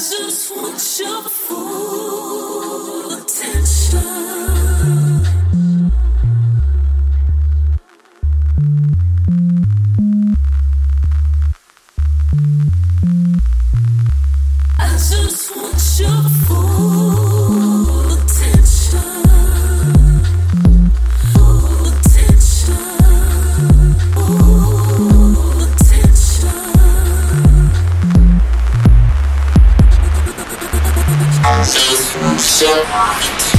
just want your full attention. I just want your Want your